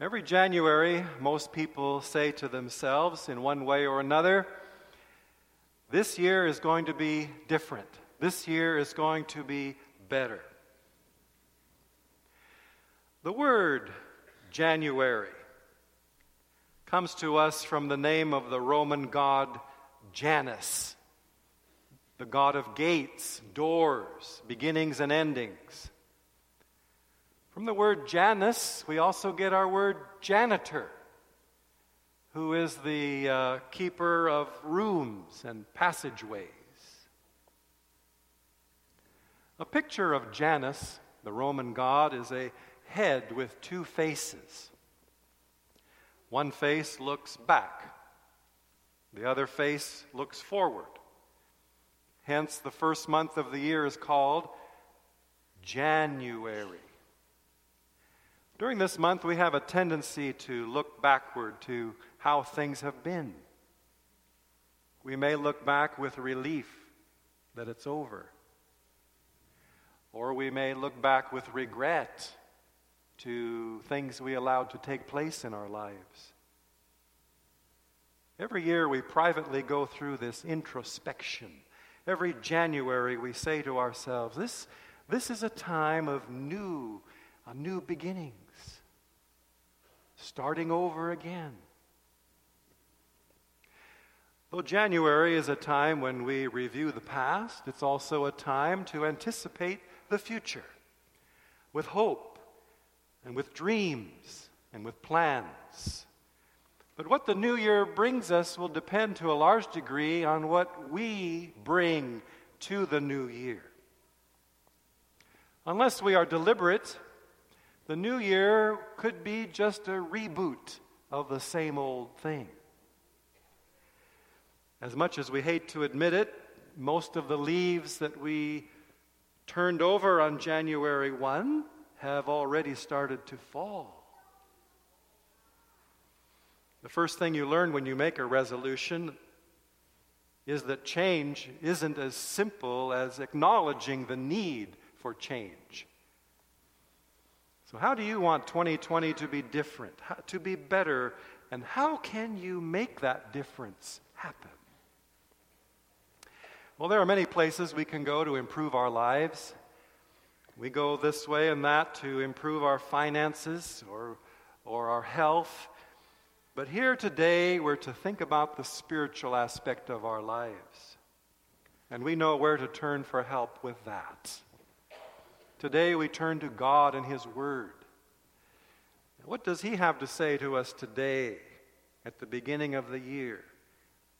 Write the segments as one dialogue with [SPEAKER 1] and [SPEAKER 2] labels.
[SPEAKER 1] Every January, most people say to themselves, in one way or another, this year is going to be different. This year is going to be better. The word January comes to us from the name of the Roman god Janus, the god of gates, doors, beginnings, and endings. From the word Janus, we also get our word janitor, who is the uh, keeper of rooms and passageways. A picture of Janus, the Roman god, is a head with two faces. One face looks back, the other face looks forward. Hence, the first month of the year is called January. During this month, we have a tendency to look backward to how things have been. We may look back with relief that it's over. Or we may look back with regret to things we allowed to take place in our lives. Every year we privately go through this introspection. Every January we say to ourselves, this, this is a time of new, a new beginnings starting over again. Though January is a time when we review the past, it's also a time to anticipate the future with hope and with dreams and with plans. But what the new year brings us will depend to a large degree on what we bring to the new year. Unless we are deliberate the new year could be just a reboot of the same old thing. As much as we hate to admit it, most of the leaves that we turned over on January 1 have already started to fall. The first thing you learn when you make a resolution is that change isn't as simple as acknowledging the need for change. So, how do you want 2020 to be different, to be better, and how can you make that difference happen? Well, there are many places we can go to improve our lives. We go this way and that to improve our finances or, or our health. But here today, we're to think about the spiritual aspect of our lives. And we know where to turn for help with that. Today we turn to God and His Word. What does He have to say to us today at the beginning of the year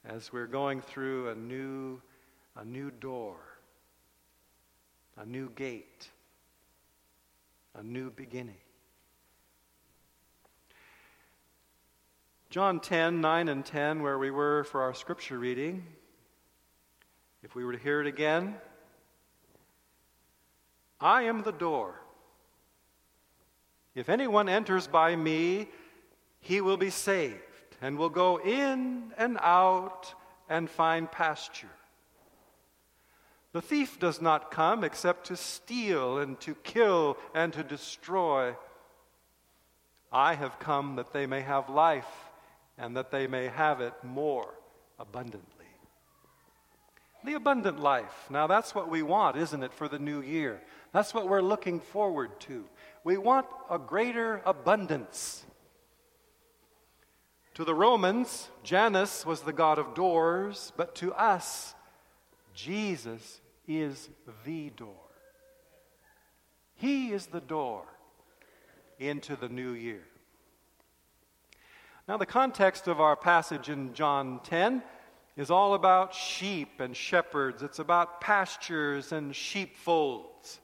[SPEAKER 1] as we're going through a new, a new door, a new gate, a new beginning? John 10, 9 and 10, where we were for our scripture reading. If we were to hear it again, I am the door. If anyone enters by me, he will be saved and will go in and out and find pasture. The thief does not come except to steal and to kill and to destroy. I have come that they may have life and that they may have it more abundantly. The abundant life. Now, that's what we want, isn't it, for the new year? That's what we're looking forward to. We want a greater abundance. To the Romans, Janus was the god of doors, but to us, Jesus is the door. He is the door into the new year. Now, the context of our passage in John 10 is all about sheep and shepherds, it's about pastures and sheepfolds.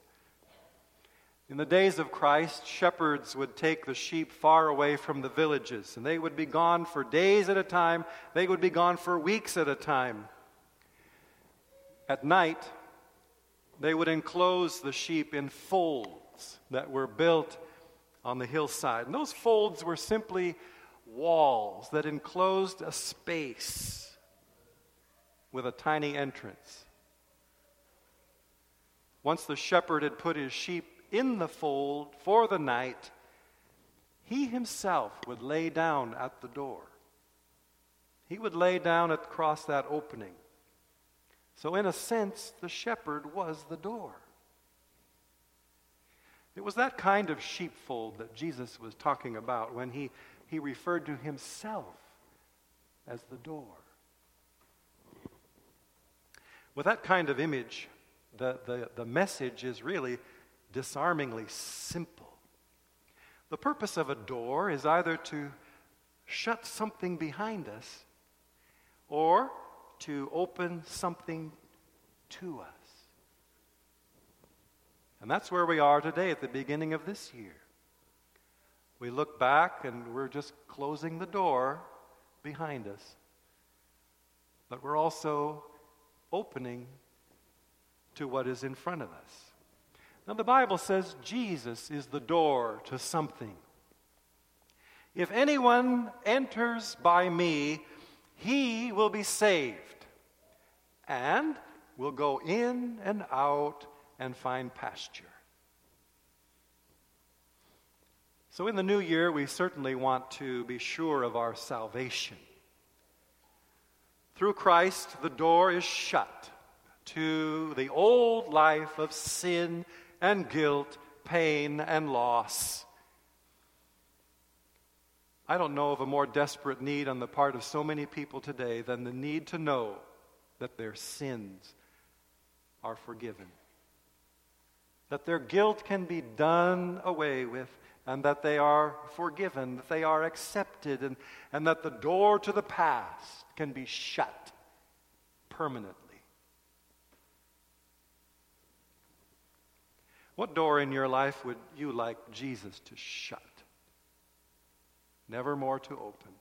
[SPEAKER 1] In the days of Christ, shepherds would take the sheep far away from the villages, and they would be gone for days at a time, they would be gone for weeks at a time. At night, they would enclose the sheep in folds that were built on the hillside. And those folds were simply walls that enclosed a space with a tiny entrance. Once the shepherd had put his sheep in the fold for the night, he himself would lay down at the door. He would lay down across that opening. So, in a sense, the shepherd was the door. It was that kind of sheepfold that Jesus was talking about when he, he referred to himself as the door. With that kind of image, the, the, the message is really disarmingly simple. The purpose of a door is either to shut something behind us or to open something to us. And that's where we are today at the beginning of this year. We look back and we're just closing the door behind us. But we're also opening to what is in front of us. Now, the Bible says Jesus is the door to something. If anyone enters by me, he will be saved and will go in and out and find pasture. So, in the new year, we certainly want to be sure of our salvation. Through Christ, the door is shut to the old life of sin and guilt, pain and loss. I don't know of a more desperate need on the part of so many people today than the need to know that their sins are forgiven, that their guilt can be done away with, and that they are forgiven, that they are accepted, and, and that the door to the past can be shut permanently. What door in your life would you like Jesus to shut? Never more to open.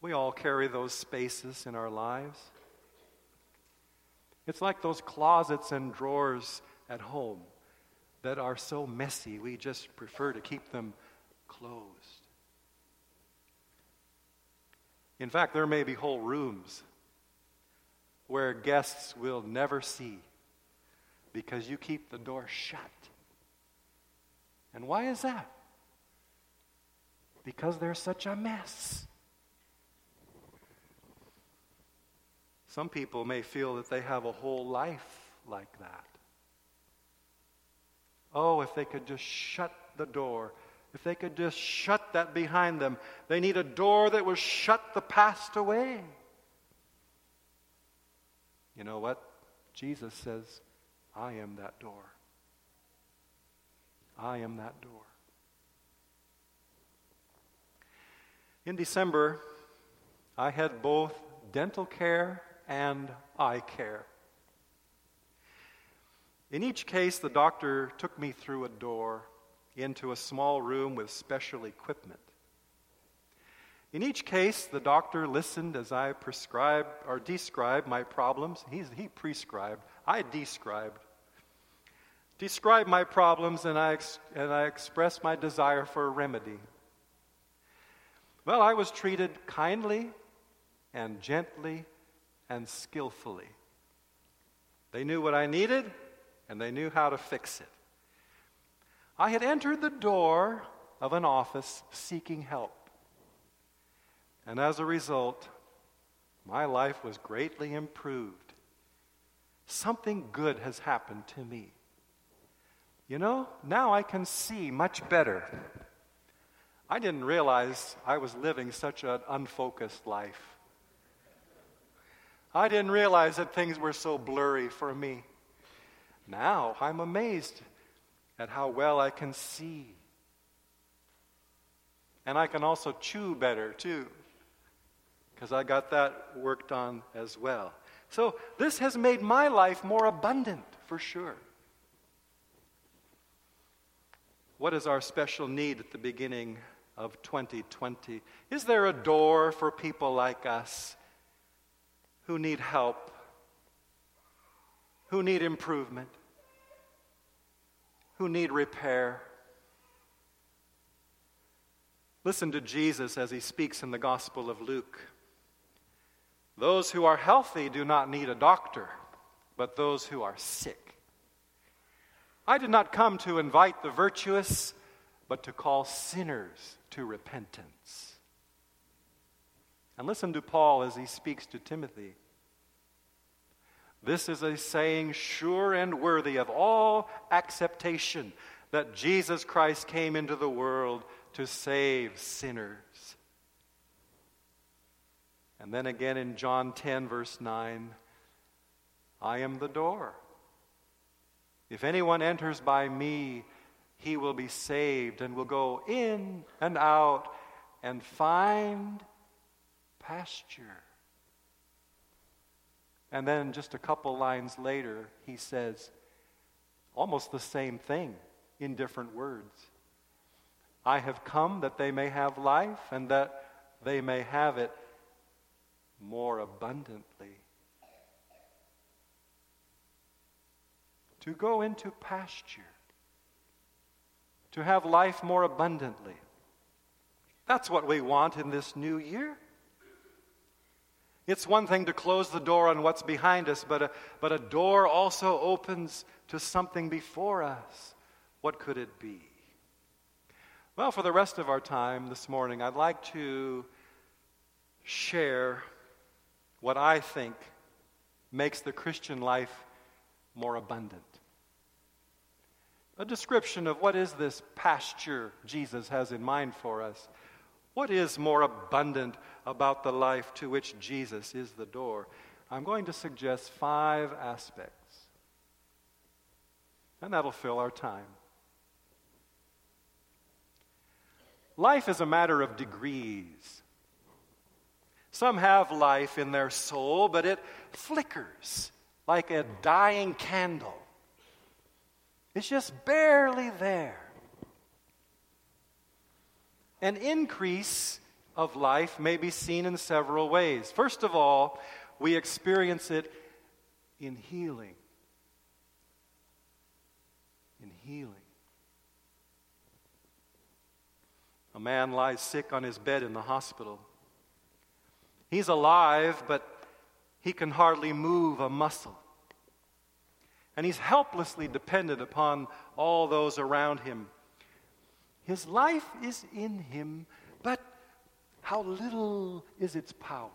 [SPEAKER 1] We all carry those spaces in our lives. It's like those closets and drawers at home that are so messy, we just prefer to keep them closed. In fact, there may be whole rooms where guests will never see because you keep the door shut. And why is that? Because they're such a mess. Some people may feel that they have a whole life like that. Oh, if they could just shut the door. If they could just shut that behind them. They need a door that will shut the past away. You know what? Jesus says, I am that door. I am that door. In December, I had both dental care and eye care. In each case, the doctor took me through a door into a small room with special equipment. In each case, the doctor listened as I prescribed or described my problems. He's, he prescribed, I described describe my problems and I, ex- and I express my desire for a remedy. Well, I was treated kindly and gently and skillfully. They knew what I needed and they knew how to fix it. I had entered the door of an office seeking help. And as a result, my life was greatly improved. Something good has happened to me. You know, now I can see much better. I didn't realize I was living such an unfocused life. I didn't realize that things were so blurry for me. Now I'm amazed at how well I can see. And I can also chew better, too, because I got that worked on as well. So this has made my life more abundant, for sure. What is our special need at the beginning of 2020? Is there a door for people like us who need help, who need improvement, who need repair? Listen to Jesus as he speaks in the Gospel of Luke. Those who are healthy do not need a doctor, but those who are sick. I did not come to invite the virtuous, but to call sinners to repentance. And listen to Paul as he speaks to Timothy. This is a saying sure and worthy of all acceptation that Jesus Christ came into the world to save sinners. And then again in John 10, verse 9, I am the door. If anyone enters by me, he will be saved and will go in and out and find pasture. And then just a couple lines later, he says almost the same thing in different words. I have come that they may have life and that they may have it more abundantly. To go into pasture, to have life more abundantly. That's what we want in this new year. It's one thing to close the door on what's behind us, but a, but a door also opens to something before us. What could it be? Well, for the rest of our time this morning, I'd like to share what I think makes the Christian life more abundant. A description of what is this pasture Jesus has in mind for us. What is more abundant about the life to which Jesus is the door? I'm going to suggest five aspects. And that'll fill our time. Life is a matter of degrees. Some have life in their soul, but it flickers like a dying candle. It's just barely there. An increase of life may be seen in several ways. First of all, we experience it in healing. In healing. A man lies sick on his bed in the hospital. He's alive, but he can hardly move a muscle. And he's helplessly dependent upon all those around him his life is in him, but how little is its power.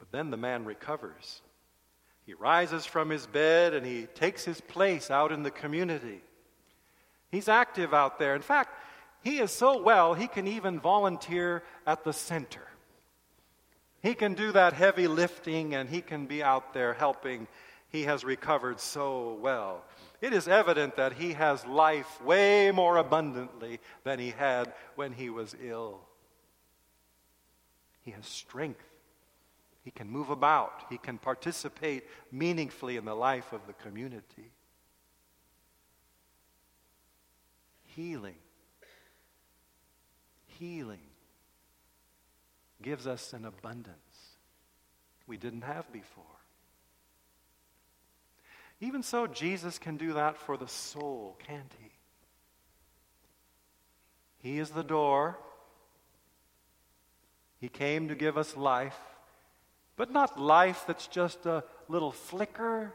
[SPEAKER 1] But then the man recovers. He rises from his bed and he takes his place out in the community. He's active out there. In fact, he is so well, he can even volunteer at the center. He can do that heavy lifting and he can be out there helping. He has recovered so well it is evident that he has life way more abundantly than he had when he was ill. He has strength. He can move about. He can participate meaningfully in the life of the community. Healing. Healing gives us an abundance we didn't have before. Even so, Jesus can do that for the soul, can't he? He is the door. He came to give us life, but not life that's just a little flicker,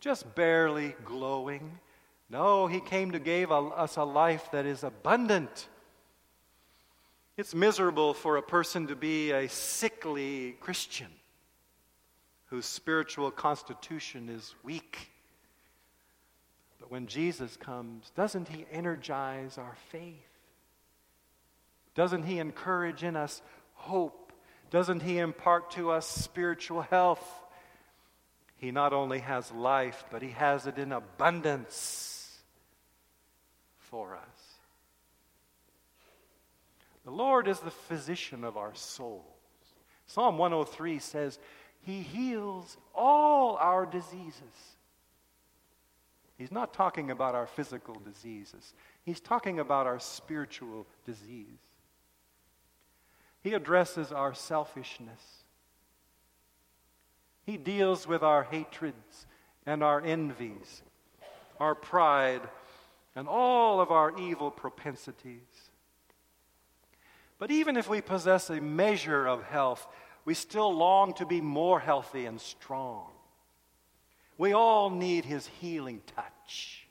[SPEAKER 1] just barely glowing. No, He came to give us a life that is abundant. It's miserable for a person to be a sickly Christian whose spiritual constitution is weak. But when Jesus comes, doesn't he energize our faith? Doesn't he encourage in us hope? Doesn't he impart to us spiritual health? He not only has life, but he has it in abundance for us. The Lord is the physician of our souls. Psalm 103 says, he heals all our diseases. He's not talking about our physical diseases, he's talking about our spiritual disease. He addresses our selfishness. He deals with our hatreds and our envies, our pride, and all of our evil propensities. But even if we possess a measure of health, we still long to be more healthy and strong. We all need His healing touch.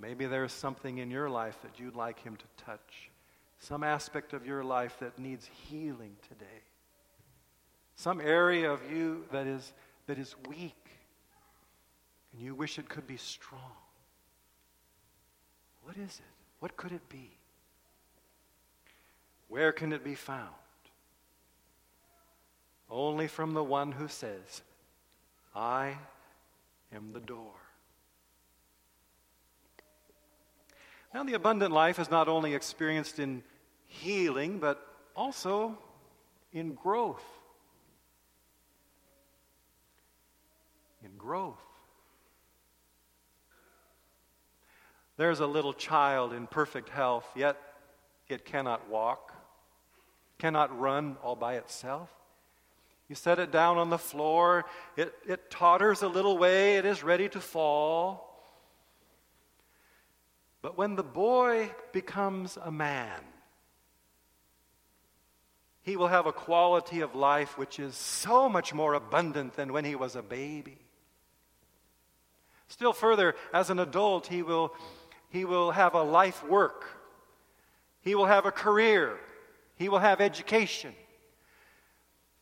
[SPEAKER 1] Maybe there's something in your life that you'd like Him to touch, some aspect of your life that needs healing today, some area of you that is, that is weak, and you wish it could be strong. What is it? What could it be? Where can it be found? Only from the one who says, I am the door. Now, the abundant life is not only experienced in healing, but also in growth. In growth. There's a little child in perfect health, yet it cannot walk, cannot run all by itself. You set it down on the floor, it, it totters a little way, it is ready to fall. But when the boy becomes a man, he will have a quality of life which is so much more abundant than when he was a baby. Still further, as an adult, he will, he will have a life work. He will have a career. He will have education.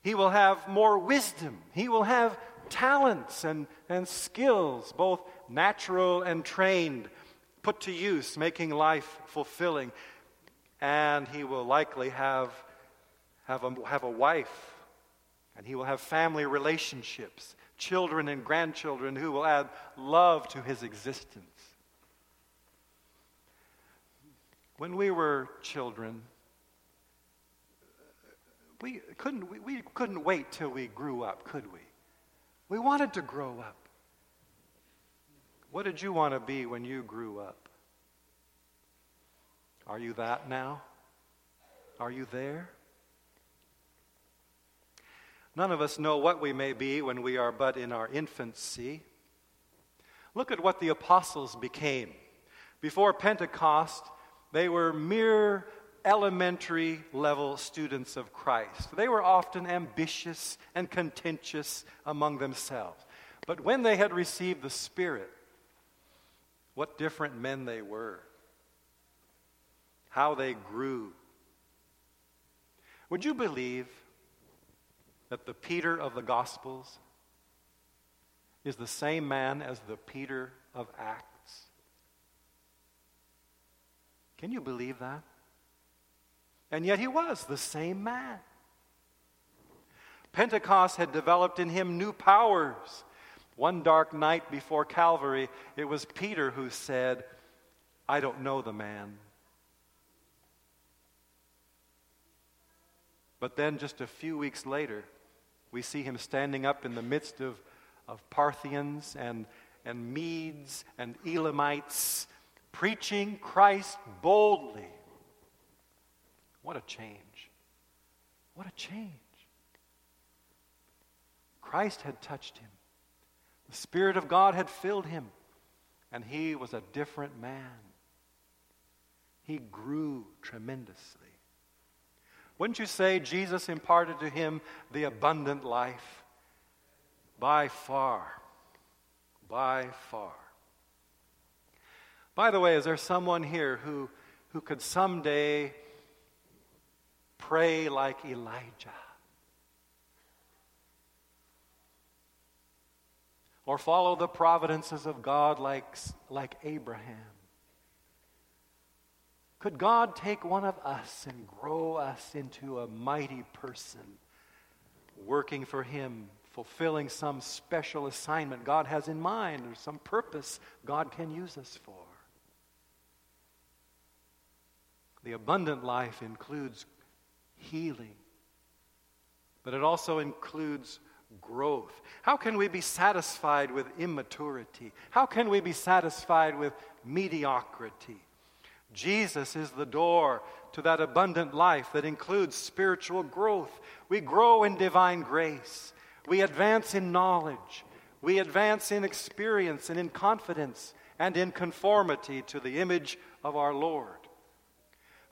[SPEAKER 1] He will have more wisdom. He will have talents and, and skills, both natural and trained, put to use, making life fulfilling. And he will likely have, have, a, have a wife, and he will have family relationships, children and grandchildren who will add love to his existence. When we were children, we couldn't, we, we couldn't wait till we grew up, could we? We wanted to grow up. What did you want to be when you grew up? Are you that now? Are you there? None of us know what we may be when we are but in our infancy. Look at what the apostles became. Before Pentecost, they were mere elementary level students of Christ. They were often ambitious and contentious among themselves. But when they had received the Spirit, what different men they were, how they grew. Would you believe that the Peter of the Gospels is the same man as the Peter of Acts? Can you believe that? And yet he was the same man. Pentecost had developed in him new powers. One dark night before Calvary, it was Peter who said, I don't know the man. But then, just a few weeks later, we see him standing up in the midst of, of Parthians and, and Medes and Elamites, preaching Christ boldly what a change. What a change. Christ had touched him, the Spirit of God had filled him, and he was a different man. He grew tremendously. Wouldn't you say Jesus imparted to him the abundant life? By far. By far. By the way, is there someone here who, who could someday Pray like Elijah. Or follow the providences of God like, like Abraham. Could God take one of us and grow us into a mighty person, working for Him, fulfilling some special assignment God has in mind or some purpose God can use us for? The abundant life includes healing, but it also includes growth. How can we be satisfied with immaturity? How can we be satisfied with mediocrity? Jesus is the door to that abundant life that includes spiritual growth. We grow in divine grace. We advance in knowledge. We advance in experience and in confidence and in conformity to the image of our Lord.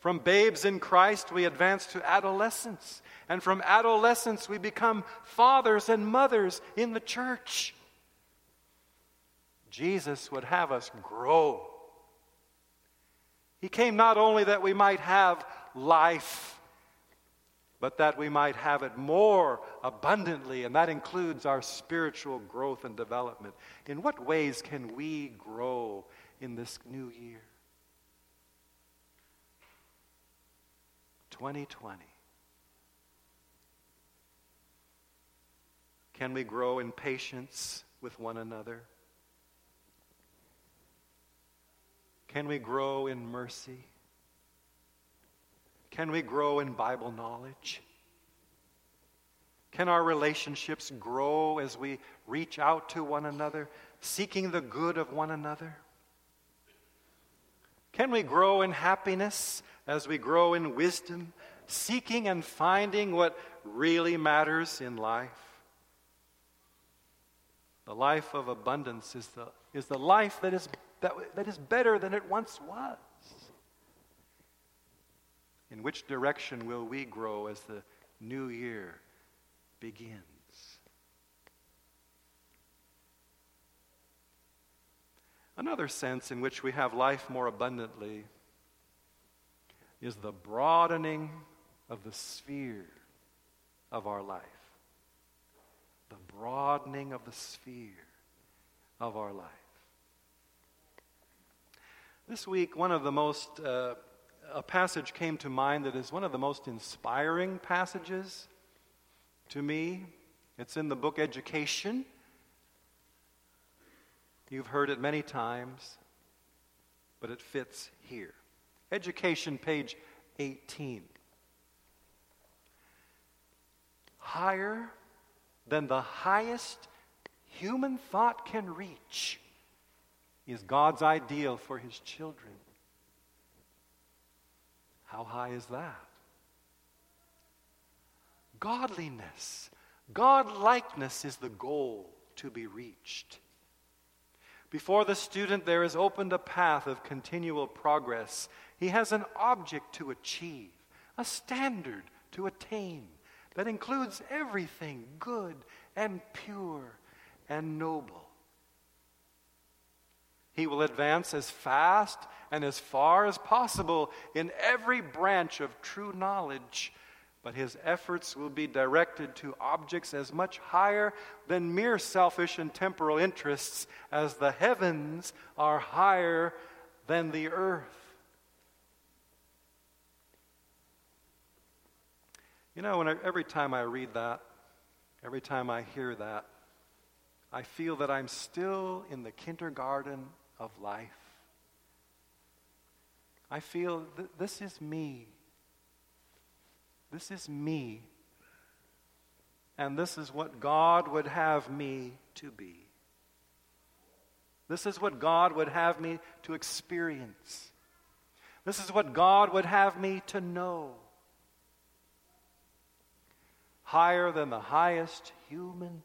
[SPEAKER 1] From babes in Christ, we advance to adolescence. And from adolescence, we become fathers and mothers in the church. Jesus would have us grow He came not only that we might have life, but that we might have it more abundantly, and that includes our spiritual growth and development. In what ways can we grow in this new year? 2020. Can we grow in patience with one another? Can we grow in mercy? Can we grow in Bible knowledge? Can our relationships grow as we reach out to one another, seeking the good of one another? Can we grow in happiness as we grow in wisdom, seeking and finding what really matters in life? The life of abundance is the, is the life that is, that, that is better than it once was. In which direction will we grow as the new year begins? Another sense in which we have life more abundantly is the broadening of the sphere of our life. The broadening of the sphere of our life. This week, one of the most uh, a passage came to mind that is one of the most inspiring passages to me. It's in the book Education. You've heard it many times, but it fits here. Education, page 18. Higher than the highest human thought can reach is God's ideal for his children. How high is that? Godliness, God-likeness is the goal to be reached. Before the student, there is opened a path of continual progress. He has an object to achieve, a standard to attain that includes everything good and pure and noble. He will advance as fast and as far as possible in every branch of true knowledge, but his efforts will be directed to objects as much higher than mere selfish and temporal interests as the heavens are higher than the earth. You know, when I, every time I read that, every time I hear that, I feel that I'm still in the kindergarten of life. I feel that this is me. This is me. And this is what God would have me to be. This is what God would have me to experience. This is what God would have me to know. Higher than the highest human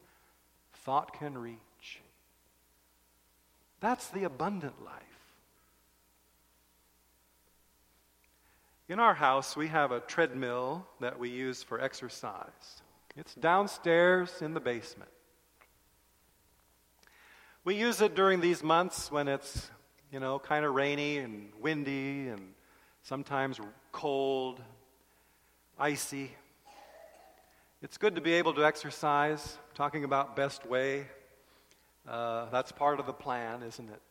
[SPEAKER 1] thought can reach. That's the abundant life. In our house, we have a treadmill that we use for exercise. It's downstairs in the basement. We use it during these months when it's, you know, kind of rainy and windy and sometimes cold, icy. It's good to be able to exercise, talking about best way. Uh, that's part of the plan, isn't it?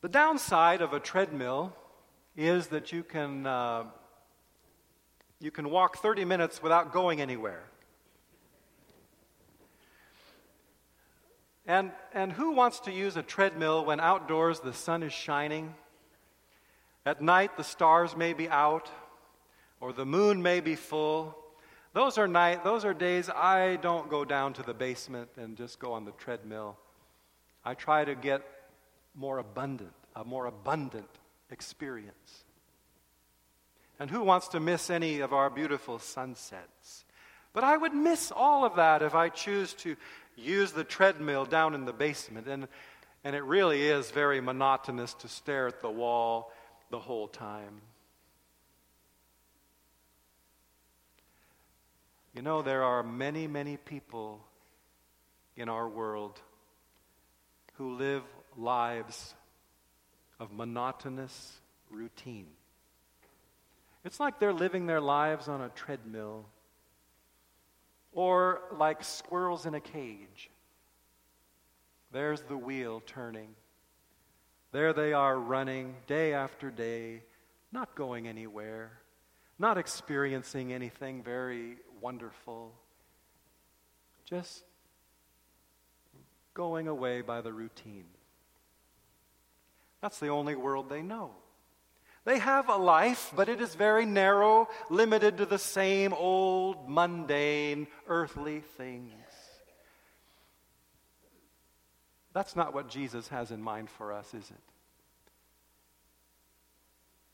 [SPEAKER 1] The downside of a treadmill is that you can, uh, you can walk 30 minutes without going anywhere. And, and who wants to use a treadmill when outdoors the sun is shining? At night the stars may be out, or the moon may be full, those are night, those are days I don't go down to the basement and just go on the treadmill. I try to get more abundant, a more abundant experience. And who wants to miss any of our beautiful sunsets? But I would miss all of that if I choose to use the treadmill down in the basement. And, and it really is very monotonous to stare at the wall the whole time. You know, there are many, many people in our world who live lives of monotonous routine. It's like they're living their lives on a treadmill or like squirrels in a cage. There's the wheel turning. There they are running day after day, not going anywhere, not experiencing anything very wonderful, just going away by the routine. That's the only world they know. They have a life, but it is very narrow, limited to the same old, mundane, earthly things. That's not what Jesus has in mind for us, is it?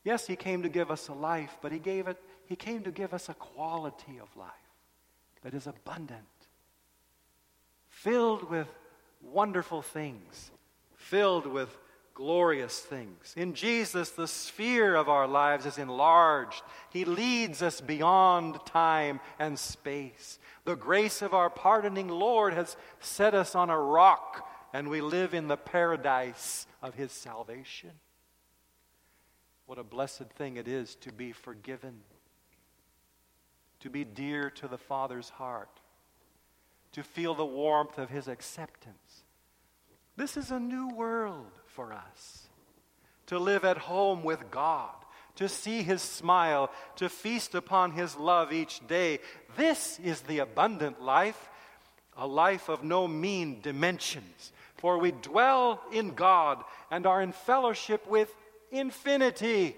[SPEAKER 1] Yes, he came to give us a life, but he gave it he came to give us a quality of life that is abundant, filled with wonderful things, filled with glorious things. In Jesus, the sphere of our lives is enlarged. He leads us beyond time and space. The grace of our pardoning Lord has set us on a rock, and we live in the paradise of His salvation. What a blessed thing it is to be forgiven, to be dear to the Father's heart, to feel the warmth of His acceptance. This is a new world for us. To live at home with God, to see His smile, to feast upon His love each day. This is the abundant life, a life of no mean dimensions. For we dwell in God and are in fellowship with infinity.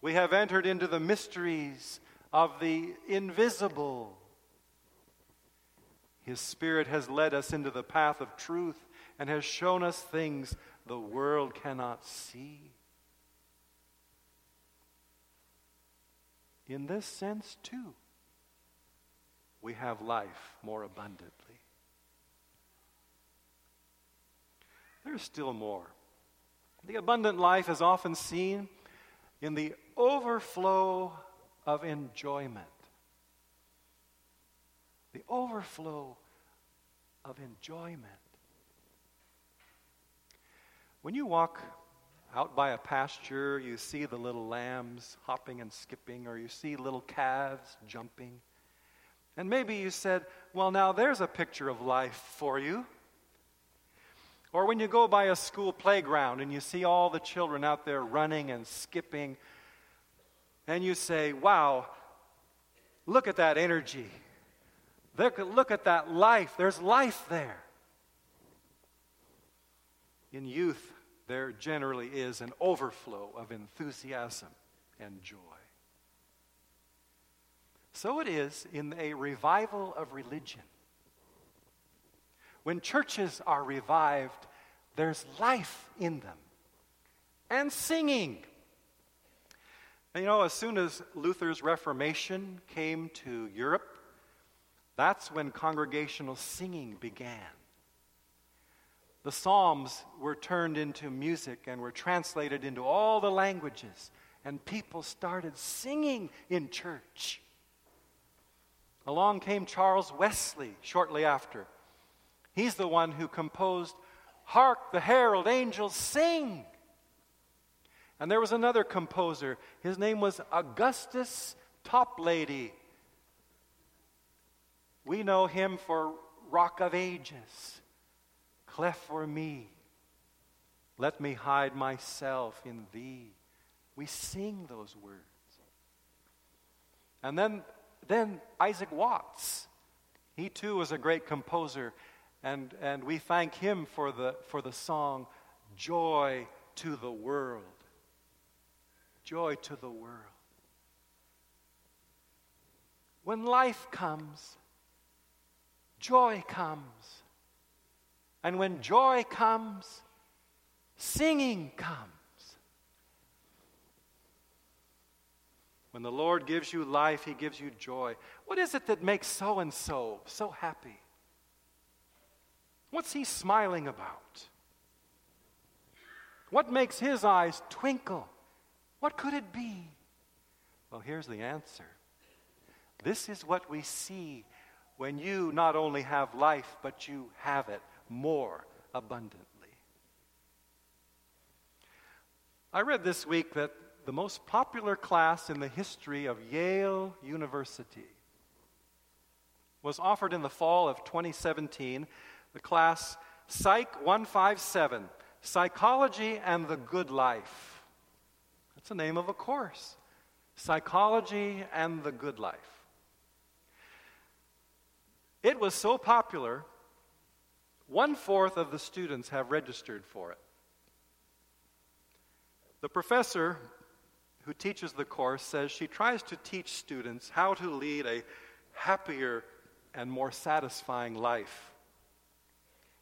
[SPEAKER 1] We have entered into the mysteries of the invisible. His Spirit has led us into the path of truth and has shown us things the world cannot see. In this sense, too, we have life more abundantly. There's still more. The abundant life is often seen in the overflow of enjoyment. The overflow of enjoyment. When you walk out by a pasture, you see the little lambs hopping and skipping, or you see little calves jumping. And maybe you said, Well, now there's a picture of life for you. Or when you go by a school playground and you see all the children out there running and skipping, and you say, Wow, look at that energy. Look, at that life. There's life there. In youth, there generally is an overflow of enthusiasm and joy. So it is in a revival of religion. When churches are revived, there's life in them and singing. And you know, as soon as Luther's Reformation came to Europe, that's when congregational singing began. The Psalms were turned into music and were translated into all the languages, and people started singing in church. Along came Charles Wesley shortly after. He's the one who composed Hark the Herald Angels Sing. And there was another composer. His name was Augustus Toplady. We know him for Rock of Ages cleft for me. Let me hide myself in thee. We sing those words. And then, then Isaac Watts, he too was a great composer, and, and we thank him for the, for the song, Joy to the World. Joy to the world. When life comes, joy comes. And when joy comes, singing comes. When the Lord gives you life, He gives you joy. What is it that makes so and so so happy? What's He smiling about? What makes His eyes twinkle? What could it be? Well, here's the answer. This is what we see when you not only have life, but you have it more abundantly. I read this week that the most popular class in the history of Yale University was offered in the fall of 2017, the class Psych 157 Psychology and the Good Life. That's the name of a course Psychology and the Good Life. It was so popular, one fourth of the students have registered for it. The professor who teaches the course says she tries to teach students how to lead a happier and more satisfying life.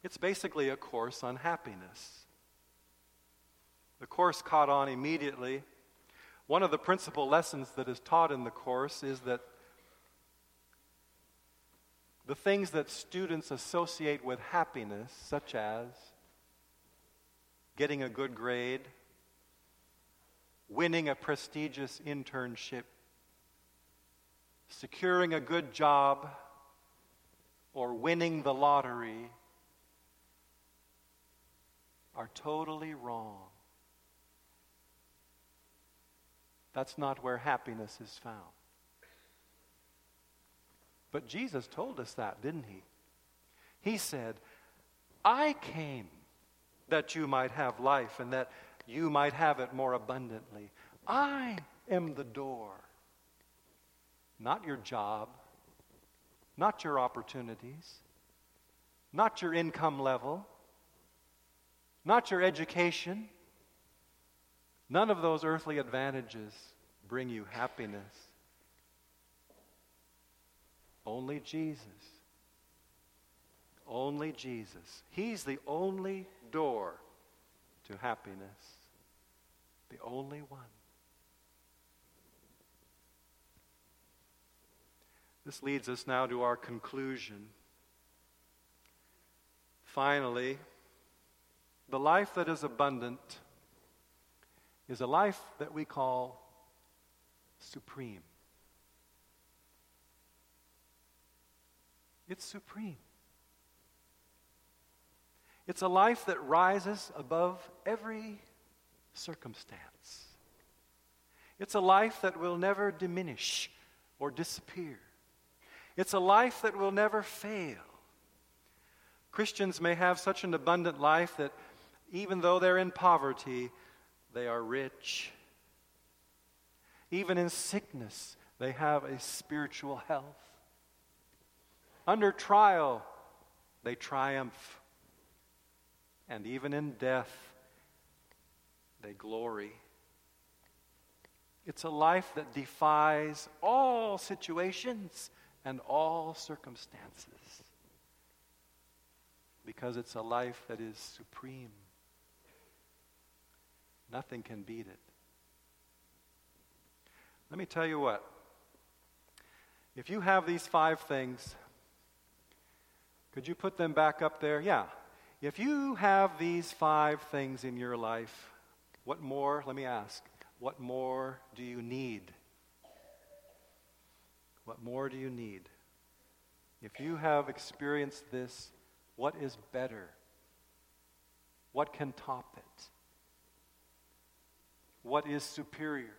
[SPEAKER 1] It's basically a course on happiness. The course caught on immediately. One of the principal lessons that is taught in the course is that the things that students associate with happiness, such as getting a good grade, winning a prestigious internship, securing a good job, or winning the lottery, are totally wrong. That's not where happiness is found. But Jesus told us that, didn't he? He said, I came that you might have life and that you might have it more abundantly. I am the door. Not your job, not your opportunities, not your income level, not your education. None of those earthly advantages bring you happiness. Only Jesus. Only Jesus. He's the only door to happiness. The only one. This leads us now to our conclusion. Finally, the life that is abundant is a life that we call supreme. It's supreme. It's a life that rises above every circumstance. It's a life that will never diminish or disappear. It's a life that will never fail. Christians may have such an abundant life that even though they're in poverty, they are rich. Even in sickness, they have a spiritual health. Under trial, they triumph. And even in death, they glory. It's a life that defies all situations and all circumstances because it's a life that is supreme. Nothing can beat it. Let me tell you what. If you have these five things, could you put them back up there? Yeah. If you have these five things in your life, what more, let me ask, what more do you need? What more do you need? If you have experienced this, what is better? What can top it? What is superior?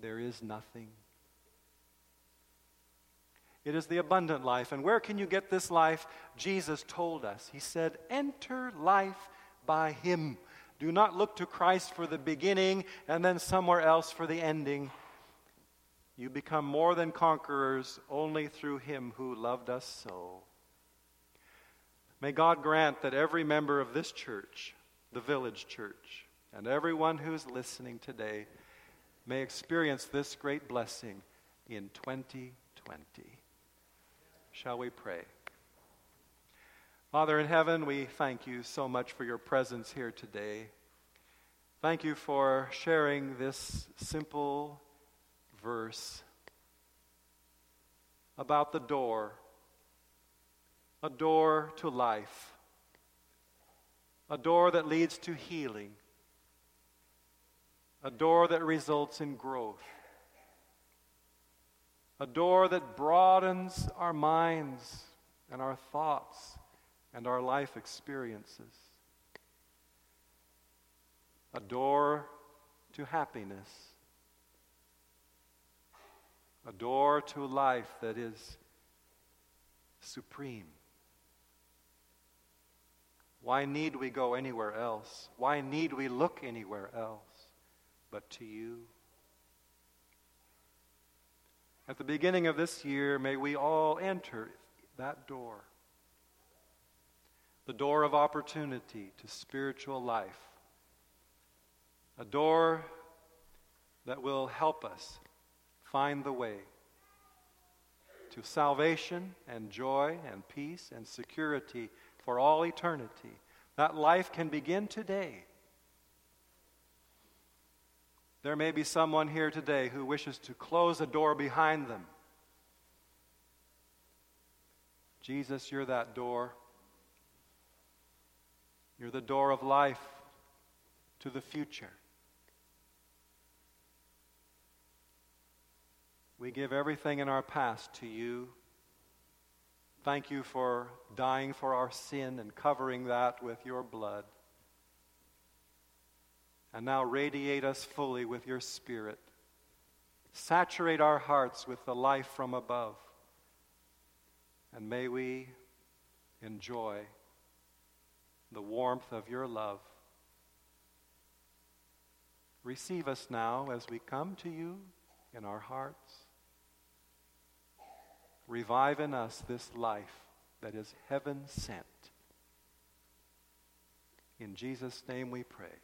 [SPEAKER 1] There is nothing. It is the abundant life. And where can you get this life? Jesus told us. He said, Enter life by Him. Do not look to Christ for the beginning and then somewhere else for the ending. You become more than conquerors only through Him who loved us so. May God grant that every member of this church, the village church, and everyone who's listening today may experience this great blessing in 2020. Shall we pray? Father in heaven, we thank you so much for your presence here today. Thank you for sharing this simple verse about the door, a door to life, a door that leads to healing, a door that results in growth a door that broadens our minds and our thoughts and our life experiences. a door to happiness, a door to life that is supreme. Why need we go anywhere else? Why need we look anywhere else but to you? At the beginning of this year, may we all enter that door the door of opportunity to spiritual life, a door that will help us find the way to salvation and joy and peace and security for all eternity. That life can begin today. There may be someone here today who wishes to close a door behind them. Jesus, you're that door. You're the door of life to the future. We give everything in our past to you. Thank you for dying for our sin and covering that with your blood. And now radiate us fully with your Spirit. Saturate our hearts with the life from above. And may we enjoy the warmth of your love. Receive us now as we come to you in our hearts. Revive in us this life that is heaven sent. In Jesus' name we pray.